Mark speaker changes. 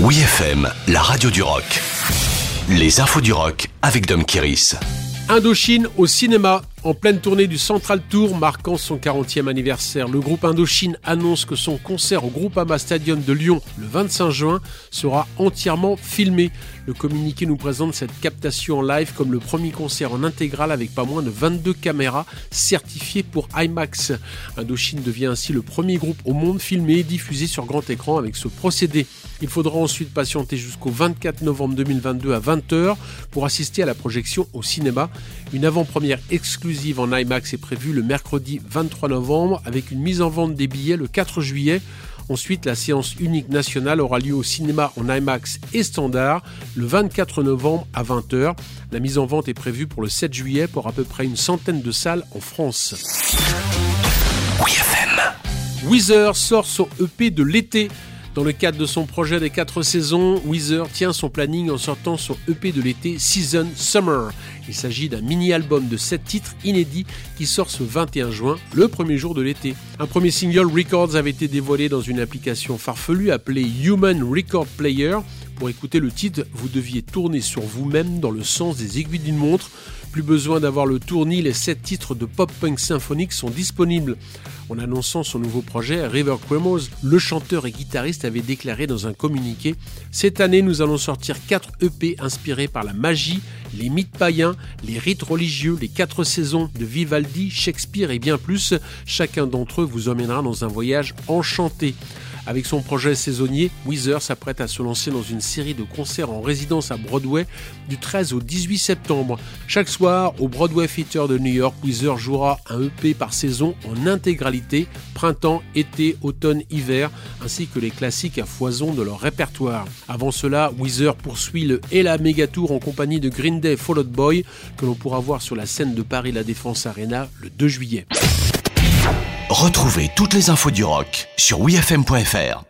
Speaker 1: Oui FM, la radio du rock. Les infos du rock avec Dom Kiris.
Speaker 2: Indochine au cinéma. En pleine tournée du Central Tour marquant son 40e anniversaire, le groupe Indochine annonce que son concert au Groupama Stadium de Lyon le 25 juin sera entièrement filmé. Le communiqué nous présente cette captation en live comme le premier concert en intégral avec pas moins de 22 caméras certifiées pour IMAX. Indochine devient ainsi le premier groupe au monde filmé et diffusé sur grand écran avec ce procédé. Il faudra ensuite patienter jusqu'au 24 novembre 2022 à 20h pour assister à la projection au cinéma. Une avant-première exclusive en IMAX est prévue le mercredi 23 novembre avec une mise en vente des billets le 4 juillet. Ensuite, la séance unique nationale aura lieu au cinéma en IMAX et standard le 24 novembre à 20h. La mise en vente est prévue pour le 7 juillet pour à peu près une centaine de salles en France. Weezer sort son EP de l'été. Dans le cadre de son projet des 4 saisons, Weezer tient son planning en sortant son EP de l'été Season Summer. Il s'agit d'un mini-album de 7 titres inédits qui sort ce 21 juin, le premier jour de l'été. Un premier single Records avait été dévoilé dans une application farfelue appelée Human Record Player. Pour écouter le titre, vous deviez tourner sur vous-même dans le sens des aiguilles d'une montre. Plus besoin d'avoir le tournis, les 7 titres de pop-punk symphonique sont disponibles. En annonçant son nouveau projet, River Cremos, le chanteur et guitariste avait déclaré dans un communiqué Cette année, nous allons sortir 4 EP inspirés par la magie, les mythes païens, les rites religieux, les 4 saisons de Vivaldi, Shakespeare et bien plus. Chacun d'entre eux vous emmènera dans un voyage enchanté. Avec son projet saisonnier, Weezer s'apprête à se lancer dans une série de concerts en résidence à Broadway du 13 au 18 septembre. Chaque soir, au Broadway Theater de New York, Weezer jouera un EP par saison en intégralité, printemps, été, automne, hiver, ainsi que les classiques à foison de leur répertoire. Avant cela, Weezer poursuit le Ella Megatour en compagnie de Green Day Fall Out Boy, que l'on pourra voir sur la scène de Paris La Défense Arena le 2 juillet.
Speaker 1: Retrouvez toutes les infos du rock sur wfm.fr.